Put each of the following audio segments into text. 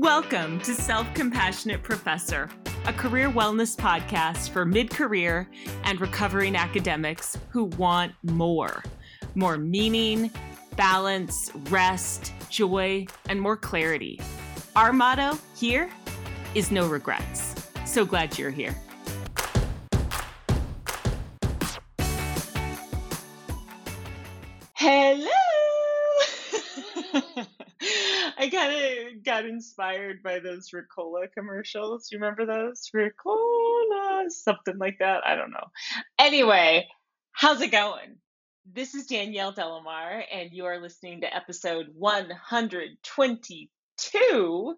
Welcome to Self Compassionate Professor, a career wellness podcast for mid career and recovering academics who want more more meaning, balance, rest, joy, and more clarity. Our motto here is no regrets. So glad you're here. Got inspired by those Ricola commercials. You remember those? Ricola, something like that. I don't know. Anyway, how's it going? This is Danielle De La Mare, and you are listening to episode 122.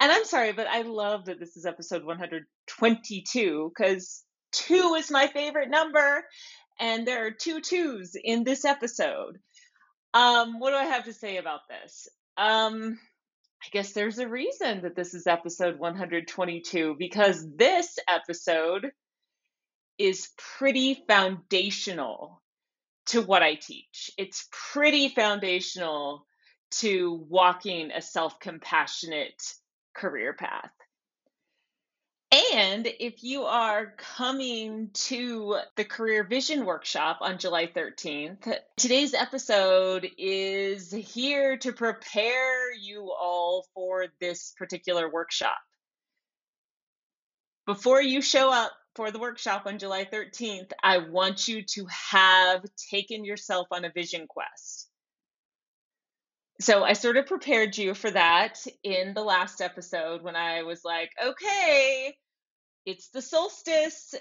And I'm sorry, but I love that this is episode 122 because two is my favorite number, and there are two twos in this episode. Um, what do I have to say about this? Um, I guess there's a reason that this is episode 122 because this episode is pretty foundational to what I teach. It's pretty foundational to walking a self compassionate career path. And if you are coming to the Career Vision Workshop on July 13th, today's episode is here to prepare you all for this particular workshop. Before you show up for the workshop on July 13th, I want you to have taken yourself on a vision quest. So I sort of prepared you for that in the last episode when I was like, okay, it's the solstice.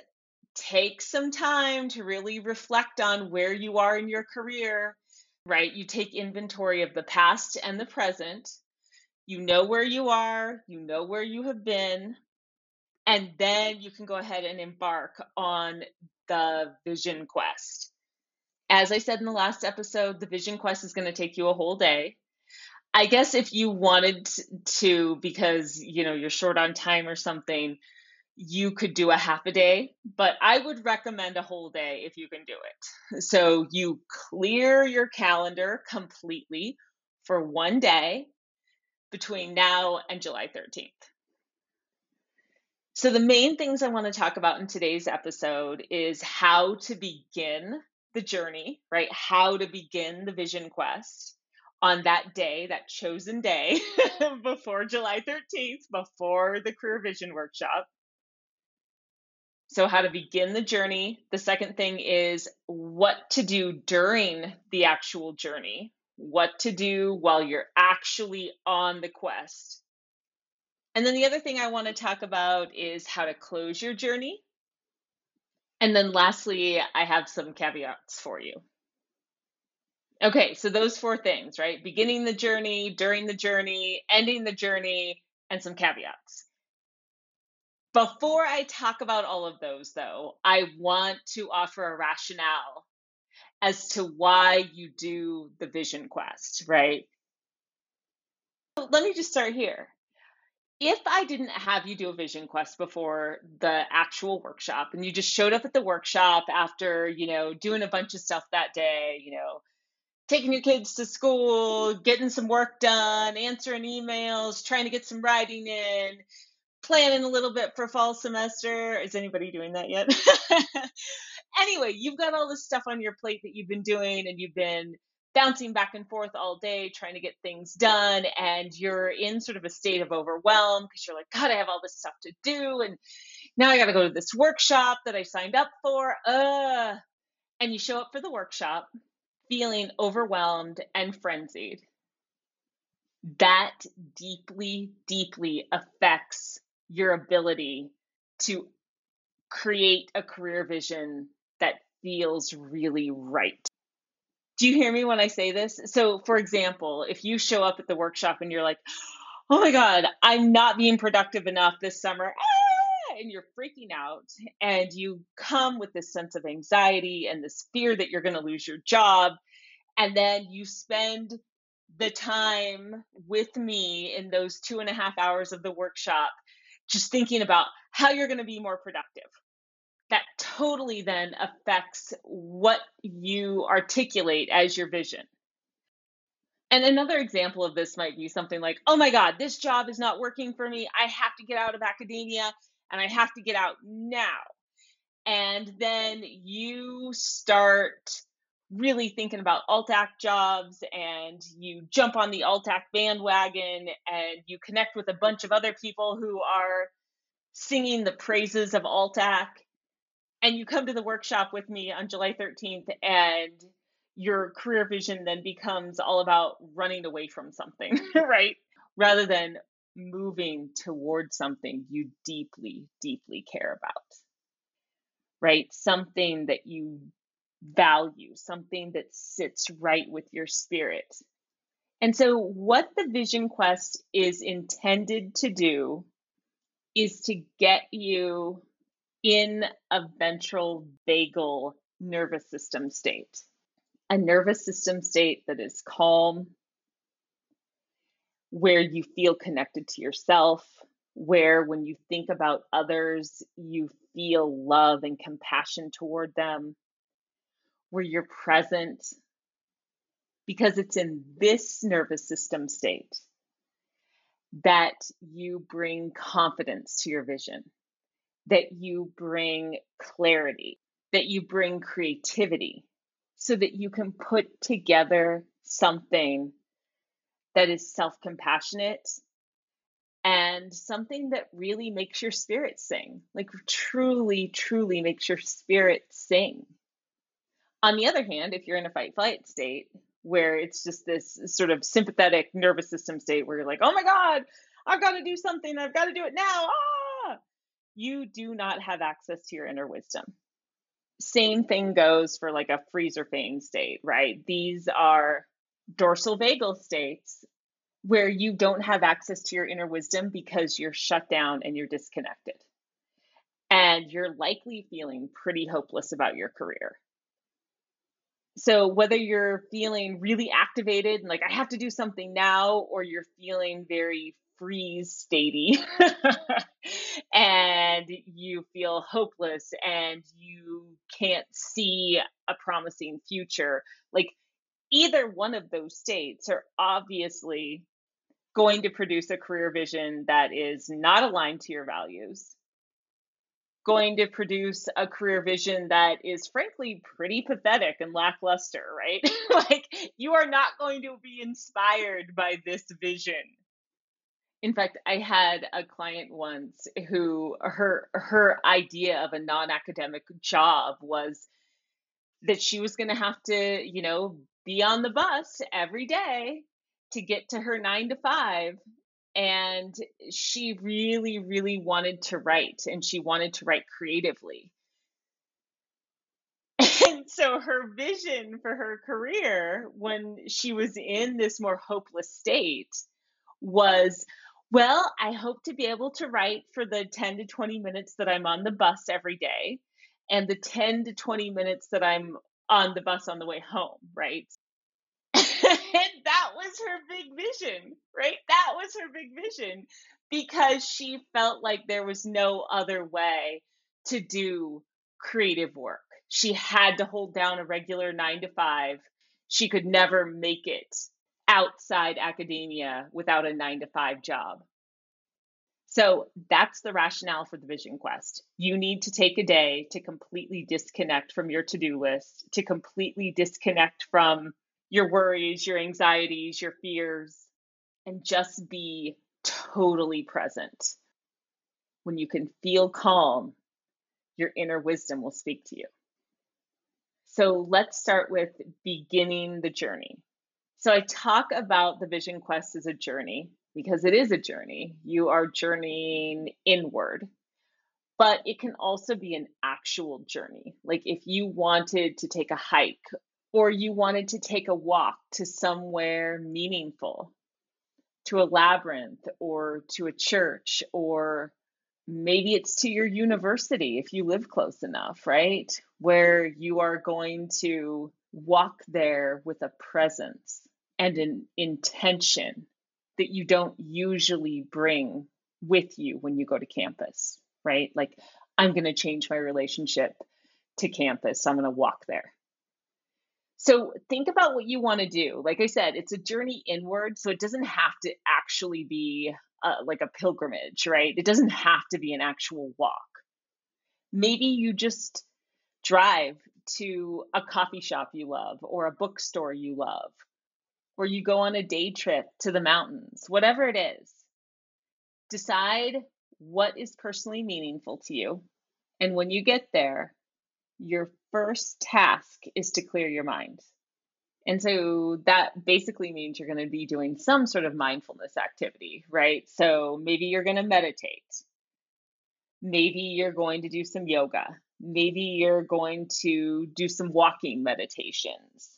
Take some time to really reflect on where you are in your career, right? You take inventory of the past and the present. You know where you are, you know where you have been, and then you can go ahead and embark on the vision quest. As I said in the last episode, the vision quest is going to take you a whole day. I guess if you wanted to, because you know you're short on time or something, you could do a half a day, but I would recommend a whole day if you can do it. So you clear your calendar completely for one day between now and July 13th. So, the main things I want to talk about in today's episode is how to begin the journey, right? How to begin the vision quest on that day, that chosen day before July 13th, before the Career Vision Workshop. So, how to begin the journey. The second thing is what to do during the actual journey, what to do while you're actually on the quest. And then the other thing I want to talk about is how to close your journey. And then lastly, I have some caveats for you. Okay, so those four things, right? Beginning the journey, during the journey, ending the journey, and some caveats. Before I talk about all of those, though, I want to offer a rationale as to why you do the vision quest, right? Let me just start here if I didn't have you do a vision quest before the actual workshop and you just showed up at the workshop after, you know, doing a bunch of stuff that day, you know, taking your kids to school, getting some work done, answering emails, trying to get some writing in, planning a little bit for fall semester. Is anybody doing that yet? anyway, you've got all this stuff on your plate that you've been doing and you've been bouncing back and forth all day trying to get things done and you're in sort of a state of overwhelm because you're like god i have all this stuff to do and now i got to go to this workshop that i signed up for uh and you show up for the workshop feeling overwhelmed and frenzied that deeply deeply affects your ability to create a career vision that feels really right do you hear me when I say this? So, for example, if you show up at the workshop and you're like, oh my God, I'm not being productive enough this summer, ah! and you're freaking out, and you come with this sense of anxiety and this fear that you're going to lose your job, and then you spend the time with me in those two and a half hours of the workshop just thinking about how you're going to be more productive that totally then affects what you articulate as your vision. And another example of this might be something like, oh my God, this job is not working for me. I have to get out of academia and I have to get out now. And then you start really thinking about alt-ac jobs and you jump on the alt-ac bandwagon and you connect with a bunch of other people who are singing the praises of alt-ac and you come to the workshop with me on July 13th and your career vision then becomes all about running away from something, right? Rather than moving towards something you deeply, deeply care about, right? Something that you value, something that sits right with your spirit. And so, what the Vision Quest is intended to do is to get you in a ventral vagal nervous system state, a nervous system state that is calm, where you feel connected to yourself, where when you think about others, you feel love and compassion toward them, where you're present, because it's in this nervous system state that you bring confidence to your vision, that you bring clarity, that you bring creativity, so that you can put together something that is self compassionate and something that really makes your spirit sing, like truly, truly makes your spirit sing. On the other hand, if you're in a fight flight state where it's just this sort of sympathetic nervous system state where you're like, oh my God, I've got to do something, I've got to do it now, ah, you do not have access to your inner wisdom. Same thing goes for like a freeze or feign state, right? These are dorsal vagal states where you don't have access to your inner wisdom because you're shut down and you're disconnected. And you're likely feeling pretty hopeless about your career. So, whether you're feeling really activated and like, I have to do something now, or you're feeling very freeze statey and you feel hopeless and you can't see a promising future, like, either one of those states are obviously going to produce a career vision that is not aligned to your values, going to produce a career vision that is frankly pretty pathetic and lackluster, right? like you are not going to be inspired by this vision. In fact, I had a client once who her her idea of a non-academic job was that she was going to have to, you know, be on the bus every day to get to her 9 to 5 and she really really wanted to write and she wanted to write creatively. And so her vision for her career when she was in this more hopeless state was well i hope to be able to write for the 10 to 20 minutes that i'm on the bus every day and the 10 to 20 minutes that i'm on the bus on the way home right was her big vision, right? That was her big vision because she felt like there was no other way to do creative work. She had to hold down a regular nine to five. She could never make it outside academia without a nine to five job. So that's the rationale for the Vision Quest. You need to take a day to completely disconnect from your to do list, to completely disconnect from your worries, your anxieties, your fears, and just be totally present. When you can feel calm, your inner wisdom will speak to you. So let's start with beginning the journey. So I talk about the Vision Quest as a journey because it is a journey. You are journeying inward, but it can also be an actual journey. Like if you wanted to take a hike or you wanted to take a walk to somewhere meaningful, to a labyrinth or to a church, or maybe it's to your university if you live close enough, right? Where you are going to walk there with a presence and an intention that you don't usually bring with you when you go to campus, right? Like, I'm going to change my relationship to campus. So I'm going to walk there So think about what you want to do. Like I said, it's a journey inward, so it doesn't have to actually be uh, like a pilgrimage, right? It doesn't have to be an actual walk. Maybe you just drive to a coffee shop you love or a bookstore you love, or you go on a day trip to the mountains, whatever it is. Decide what is personally meaningful to you. And when you get there, your first task is to clear your mind. And so that basically means you're going to be doing some sort of mindfulness activity, right? So maybe you're going to meditate. Maybe you're going to do some yoga. Maybe you're going to do some walking meditations.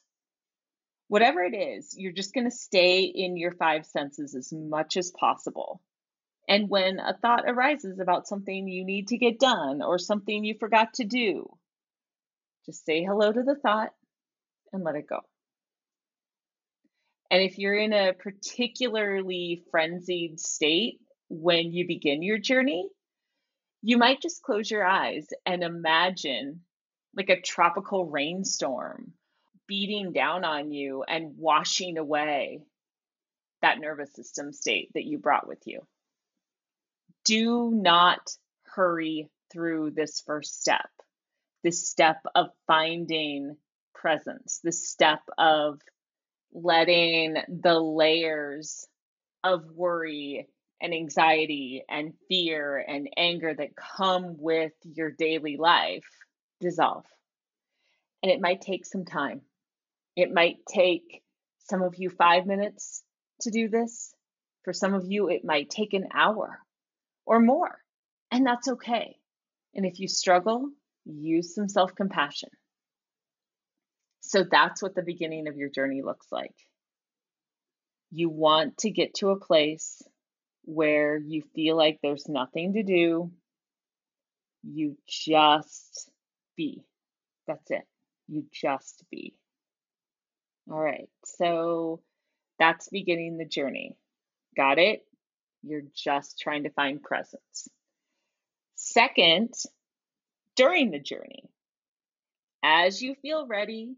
Whatever it is, you're just going to stay in your five senses as much as possible. And when a thought arises about something you need to get done or something you forgot to do, just say hello to the thought and let it go. And if you're in a particularly frenzied state when you begin your journey, you might just close your eyes and imagine like a tropical rainstorm beating down on you and washing away that nervous system state that you brought with you. Do not hurry through this first step, this step of finding presence, this step of letting the layers of worry and anxiety and fear and anger that come with your daily life dissolve. And it might take some time. It might take some of you five minutes to do this. For some of you, it might take an hour or more. And that's okay. And if you struggle, use some self compassion. So that's what the beginning of your journey looks like. You want to get to a place where you feel like there's nothing to do. You just be. That's it. You just be. All right. So that's beginning the journey. Got it? You're just trying to find presence. Second, during the journey, as you feel ready,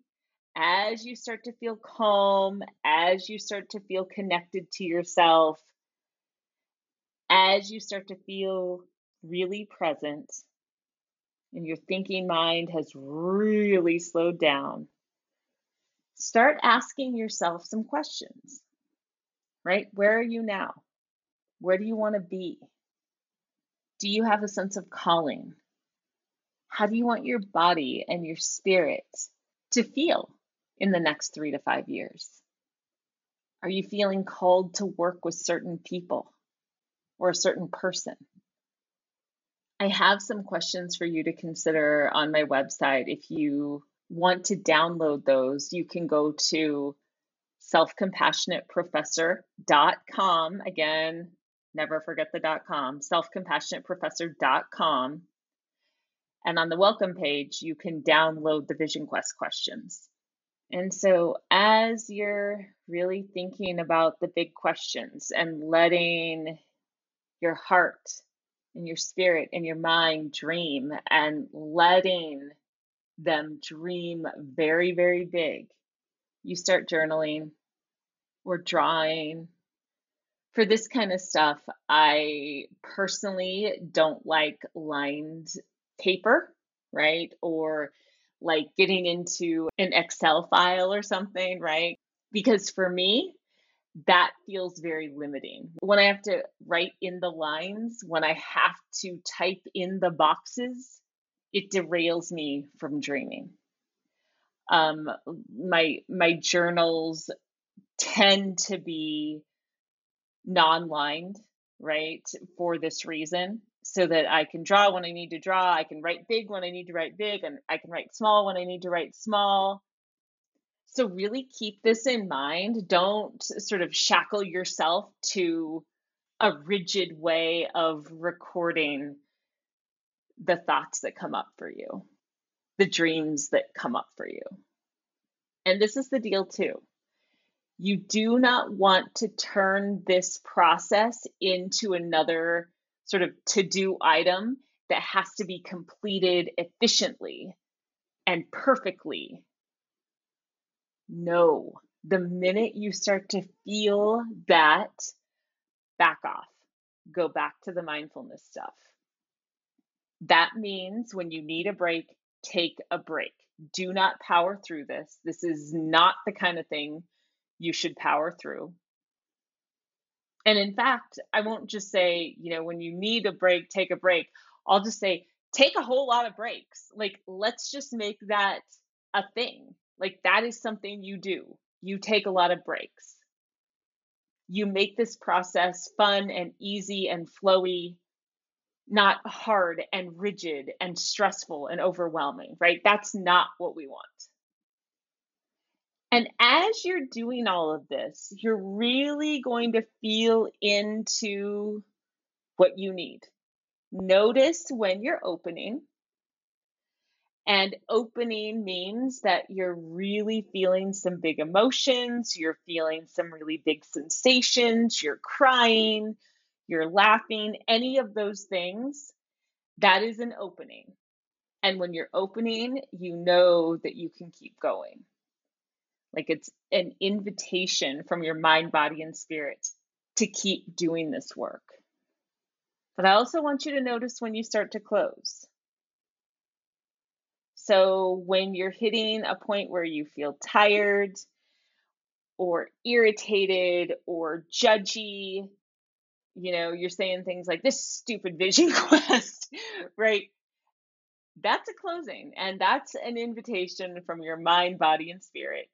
as you start to feel calm, as you start to feel connected to yourself, as you start to feel really present and your thinking mind has really slowed down, start asking yourself some questions, right? Where are you now? Where do you want to be? Do you have a sense of calling? How do you want your body and your spirit to feel? in the next three to five years? Are you feeling called to work with certain people or a certain person? I have some questions for you to consider on my website. If you want to download those, you can go to selfcompassionateprofessor.com. Again, never forget the .com, selfcompassionateprofessor.com. And on the welcome page, you can download the Vision Quest questions. And so, as you're really thinking about the big questions and letting your heart and your spirit and your mind dream and letting them dream very, very big, you start journaling or drawing. For this kind of stuff, I personally don't like lined paper, right? Or like getting into an Excel file or something, right? Because for me, that feels very limiting. When I have to write in the lines, when I have to type in the boxes, it derails me from dreaming. Um, my my journals tend to be non-lined, right? For this reason so that I can draw when I need to draw. I can write big when I need to write big, and I can write small when I need to write small. So, really keep this in mind. Don't sort of shackle yourself to a rigid way of recording the thoughts that come up for you, the dreams that come up for you. And this is the deal, too. You do not want to turn this process into another sort of to do item that has to be completed efficiently and perfectly No. The minute you start to feel that, back off. Go back to the mindfulness stuff. That means when you need a break, take a break. Do not power through this. This is not the kind of thing you should power through. And in fact, I won't just say, you know, when you need a break, take a break. I'll just say, take a whole lot of breaks. Like, let's just make that a thing. Like, that is something you do. You take a lot of breaks. You make this process fun and easy and flowy, not hard and rigid and stressful and overwhelming, right? That's not what we want. And as you're doing all of this, you're really going to feel into what you need. Notice when you're opening. And opening means that you're really feeling some big emotions, you're feeling some really big sensations, you're crying, you're laughing, any of those things. That is an opening. And when you're opening, you know that you can keep going. Like it's an invitation from your mind, body, and spirit to keep doing this work. But I also want you to notice when you start to close. So when you're hitting a point where you feel tired or irritated or judgy, you know, you're saying things like this stupid vision quest, right? That's a closing, and that's an invitation from your mind, body, and spirit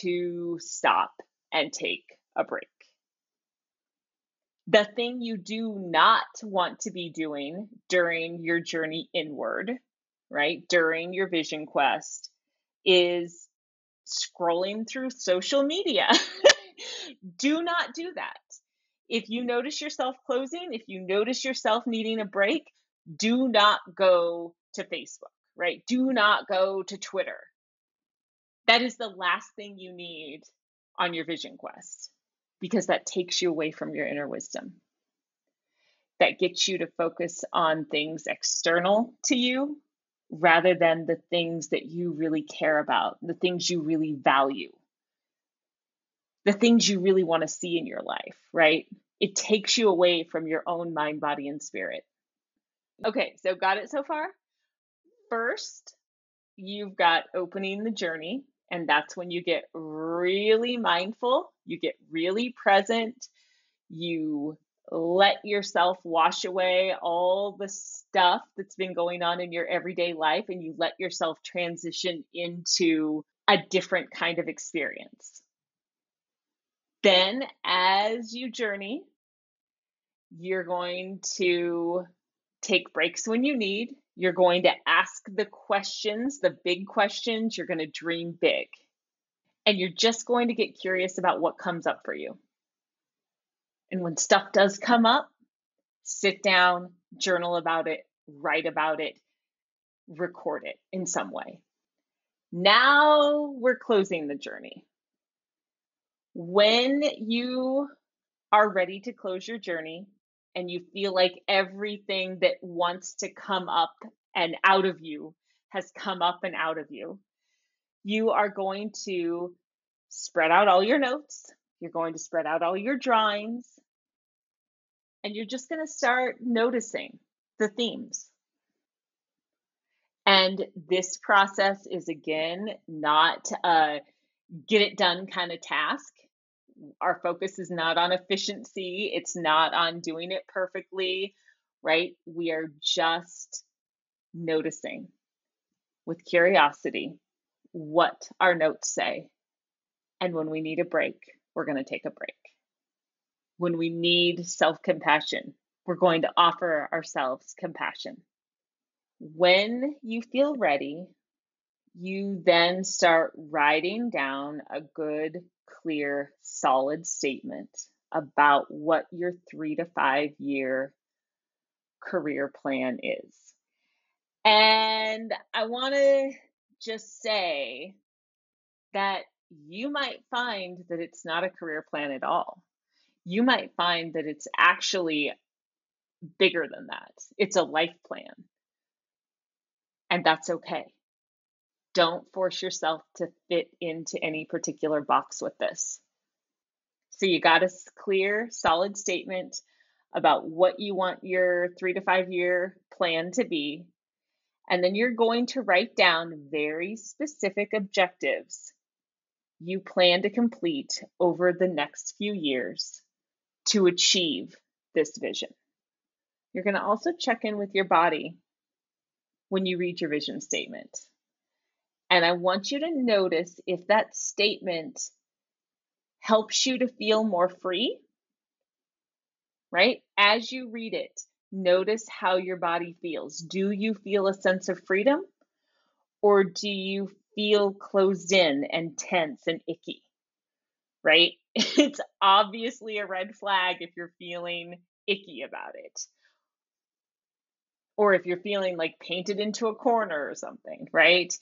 to stop and take a break. The thing you do not want to be doing during your journey inward, right, during your vision quest, is scrolling through social media. do not do that. If you notice yourself closing, if you notice yourself needing a break, do not go to Facebook, right? Do not go to Twitter that is the last thing you need on your vision quest because that takes you away from your inner wisdom. That gets you to focus on things external to you rather than the things that you really care about, the things you really value, the things you really want to see in your life, right? It takes you away from your own mind, body, and spirit. Okay, so got it so far? First, you've got opening the journey. And that's when you get really mindful, you get really present, you let yourself wash away all the stuff that's been going on in your everyday life and you let yourself transition into a different kind of experience. Then, as you journey, you're going to take breaks when you need. You're going to ask the questions, the big questions. You're going to dream big. And you're just going to get curious about what comes up for you. And when stuff does come up, sit down, journal about it, write about it, record it in some way. Now we're closing the journey. When you are ready to close your journey, and you feel like everything that wants to come up and out of you has come up and out of you, you are going to spread out all your notes. You're going to spread out all your drawings. And you're just going to start noticing the themes. And this process is again not a get it done kind of task our focus is not on efficiency, it's not on doing it perfectly, right? We are just noticing with curiosity what our notes say. And when we need a break, we're going to take a break. When we need self compassion, we're going to offer ourselves compassion. When you feel ready, you then start writing down a good clear, solid statement about what your three to five year career plan is. And I want to just say that you might find that it's not a career plan at all. You might find that it's actually bigger than that. It's a life plan. And that's okay. Don't force yourself to fit into any particular box with this. So you got a clear, solid statement about what you want your three to five year plan to be. And then you're going to write down very specific objectives you plan to complete over the next few years to achieve this vision. You're going to also check in with your body when you read your vision statement. And I want you to notice if that statement helps you to feel more free, right? As you read it, notice how your body feels. Do you feel a sense of freedom or do you feel closed in and tense and icky? Right? It's obviously a red flag if you're feeling icky about it. Or if you're feeling like painted into a corner or something, right?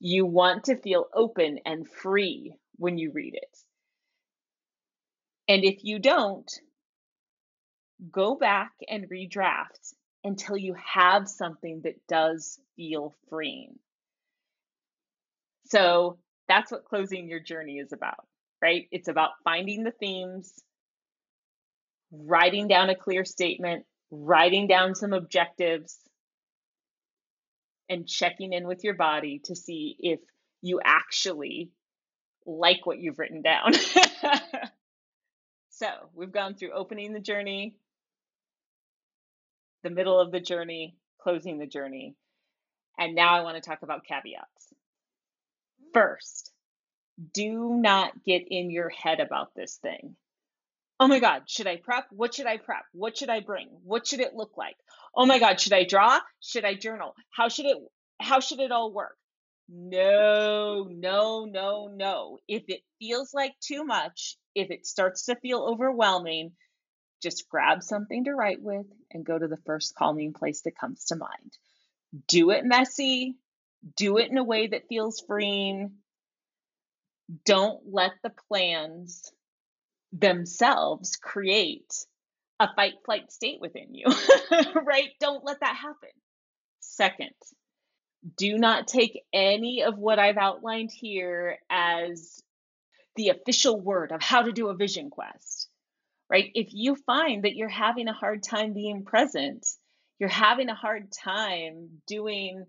You want to feel open and free when you read it. And if you don't, go back and redraft until you have something that does feel freeing. So that's what closing your journey is about, right? It's about finding the themes, writing down a clear statement, writing down some objectives, and checking in with your body to see if you actually like what you've written down. so we've gone through opening the journey, the middle of the journey, closing the journey. And now I want to talk about caveats. Hmm. First, do not get in your head about this thing. Oh my God, should I prep? What should I prep? What should I bring? What should it look like? Oh my God, should I draw? Should I journal? How should it how should it all work? No, no, no, no. If it feels like too much, if it starts to feel overwhelming, just grab something to write with and go to the first calming place that comes to mind. Do it messy, do it in a way that feels freeing. Don't let the plans themselves create a fight flight state within you, right? Don't let that happen. Second, do not take any of what I've outlined here as the official word of how to do a vision quest, right? If you find that you're having a hard time being present, you're having a hard time doing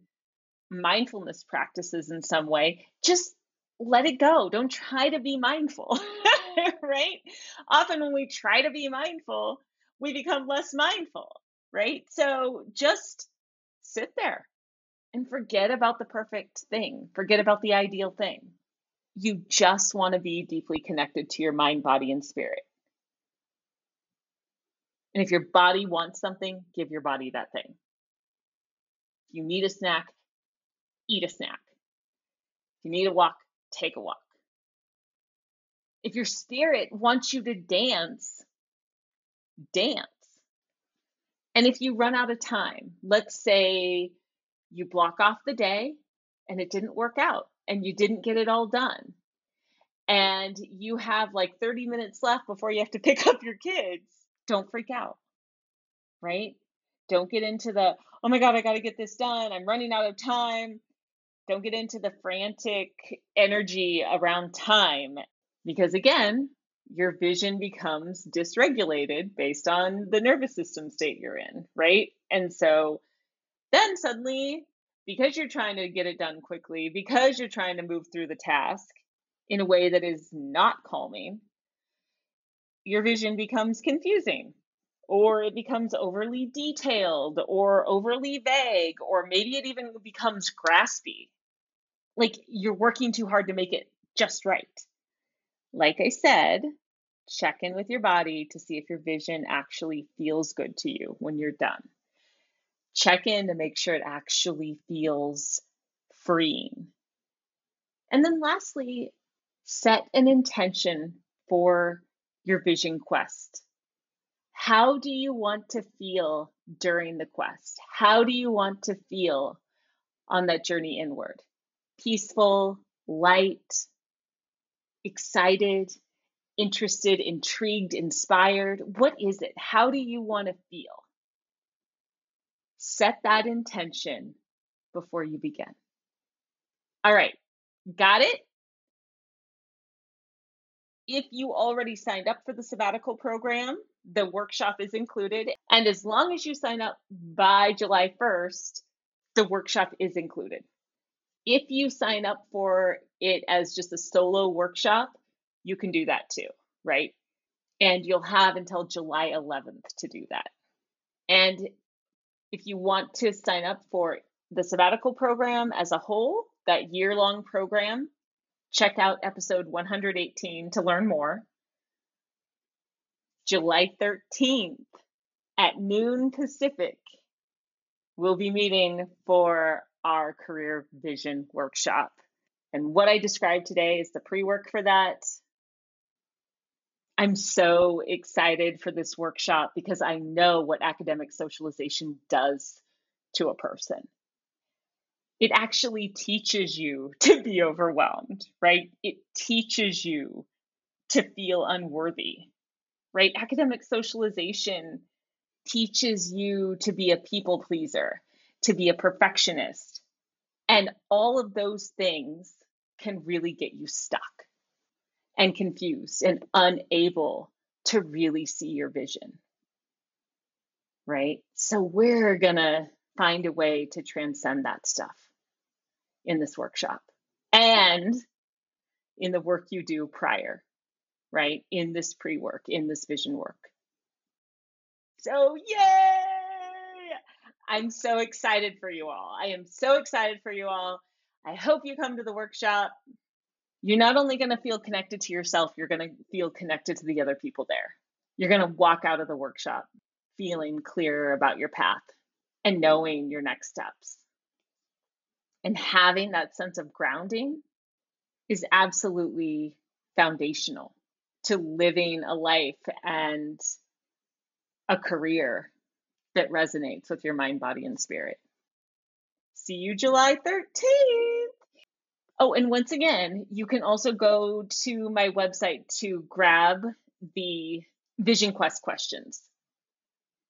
mindfulness practices in some way, just let it go. Don't try to be mindful, right? Often when we try to be mindful, we become less mindful, right? So just sit there and forget about the perfect thing, forget about the ideal thing. You just want to be deeply connected to your mind, body, and spirit. And if your body wants something, give your body that thing. If you need a snack, eat a snack. If you need a walk, take a walk. If your spirit wants you to dance, dance. And if you run out of time, let's say you block off the day and it didn't work out and you didn't get it all done. And you have like 30 minutes left before you have to pick up your kids. Don't freak out, right? Don't get into the, oh my God, I got to get this done. I'm running out of time. Don't get into the frantic energy around time because, again, your vision becomes dysregulated based on the nervous system state you're in, right? And so then suddenly, because you're trying to get it done quickly, because you're trying to move through the task in a way that is not calming, your vision becomes confusing or it becomes overly detailed or overly vague or maybe it even becomes graspy. Like you're working too hard to make it just right. Like I said, check in with your body to see if your vision actually feels good to you when you're done check in to make sure it actually feels freeing. And then lastly, set an intention for your vision quest. How do you want to feel during the quest? How do you want to feel on that journey inward? Peaceful, light, excited, interested, intrigued, inspired? What is it? How do you want to feel? Set that intention before you begin. All right, got it? If you already signed up for the sabbatical program, the workshop is included. And as long as you sign up by July 1st, the workshop is included. If you sign up for it as just a solo workshop, you can do that too, right? And you'll have until July 11th to do that. And if you want to sign up for the sabbatical program as a whole, that year long program, check out episode 118 to learn more. July 13th at noon Pacific, we'll be meeting for our career vision workshop. And what I described today is the pre work for that. I'm so excited for this workshop because I know what academic socialization does to a person. It actually teaches you to be overwhelmed, right? It teaches you to feel unworthy, right? Academic socialization teaches you to be a people pleaser, to be a perfectionist. And all of those things can really get you stuck and confused and unable to really see your vision. Right? So, we're going to find a way to transcend that stuff in this workshop and in the work you do prior, right? In this pre work, in this vision work. So, yay! I'm so excited for you all. I am so excited for you all. I hope you come to the workshop you're not only going to feel connected to yourself, you're going to feel connected to the other people there. You're going to walk out of the workshop feeling clearer about your path and knowing your next steps. And having that sense of grounding is absolutely foundational to living a life and a career that resonates with your mind, body, and spirit. See you July 13th. Oh, and once again, you can also go to my website to grab the Vision Quest questions.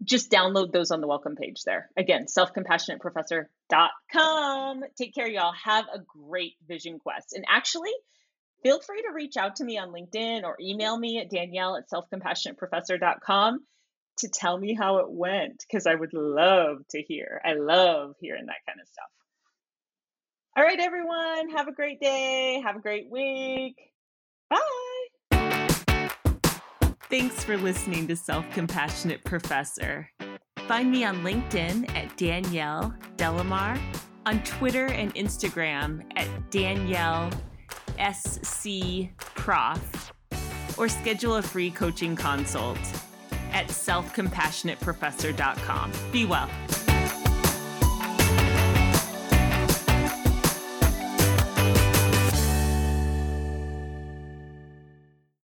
Just download those on the welcome page there. Again, selfcompassionateprofessor.com. Take care, y'all. Have a great Vision Quest. And actually, feel free to reach out to me on LinkedIn or email me at danielle at selfcompassionateprofessor.com to tell me how it went because I would love to hear. I love hearing that kind of stuff. All right, everyone. Have a great day. Have a great week. Bye. Thanks for listening to Self Compassionate Professor. Find me on LinkedIn at Danielle De La Mare, on Twitter and Instagram at Danielle SC Prof, or schedule a free coaching consult at selfcompassionateprofessor.com. Be well.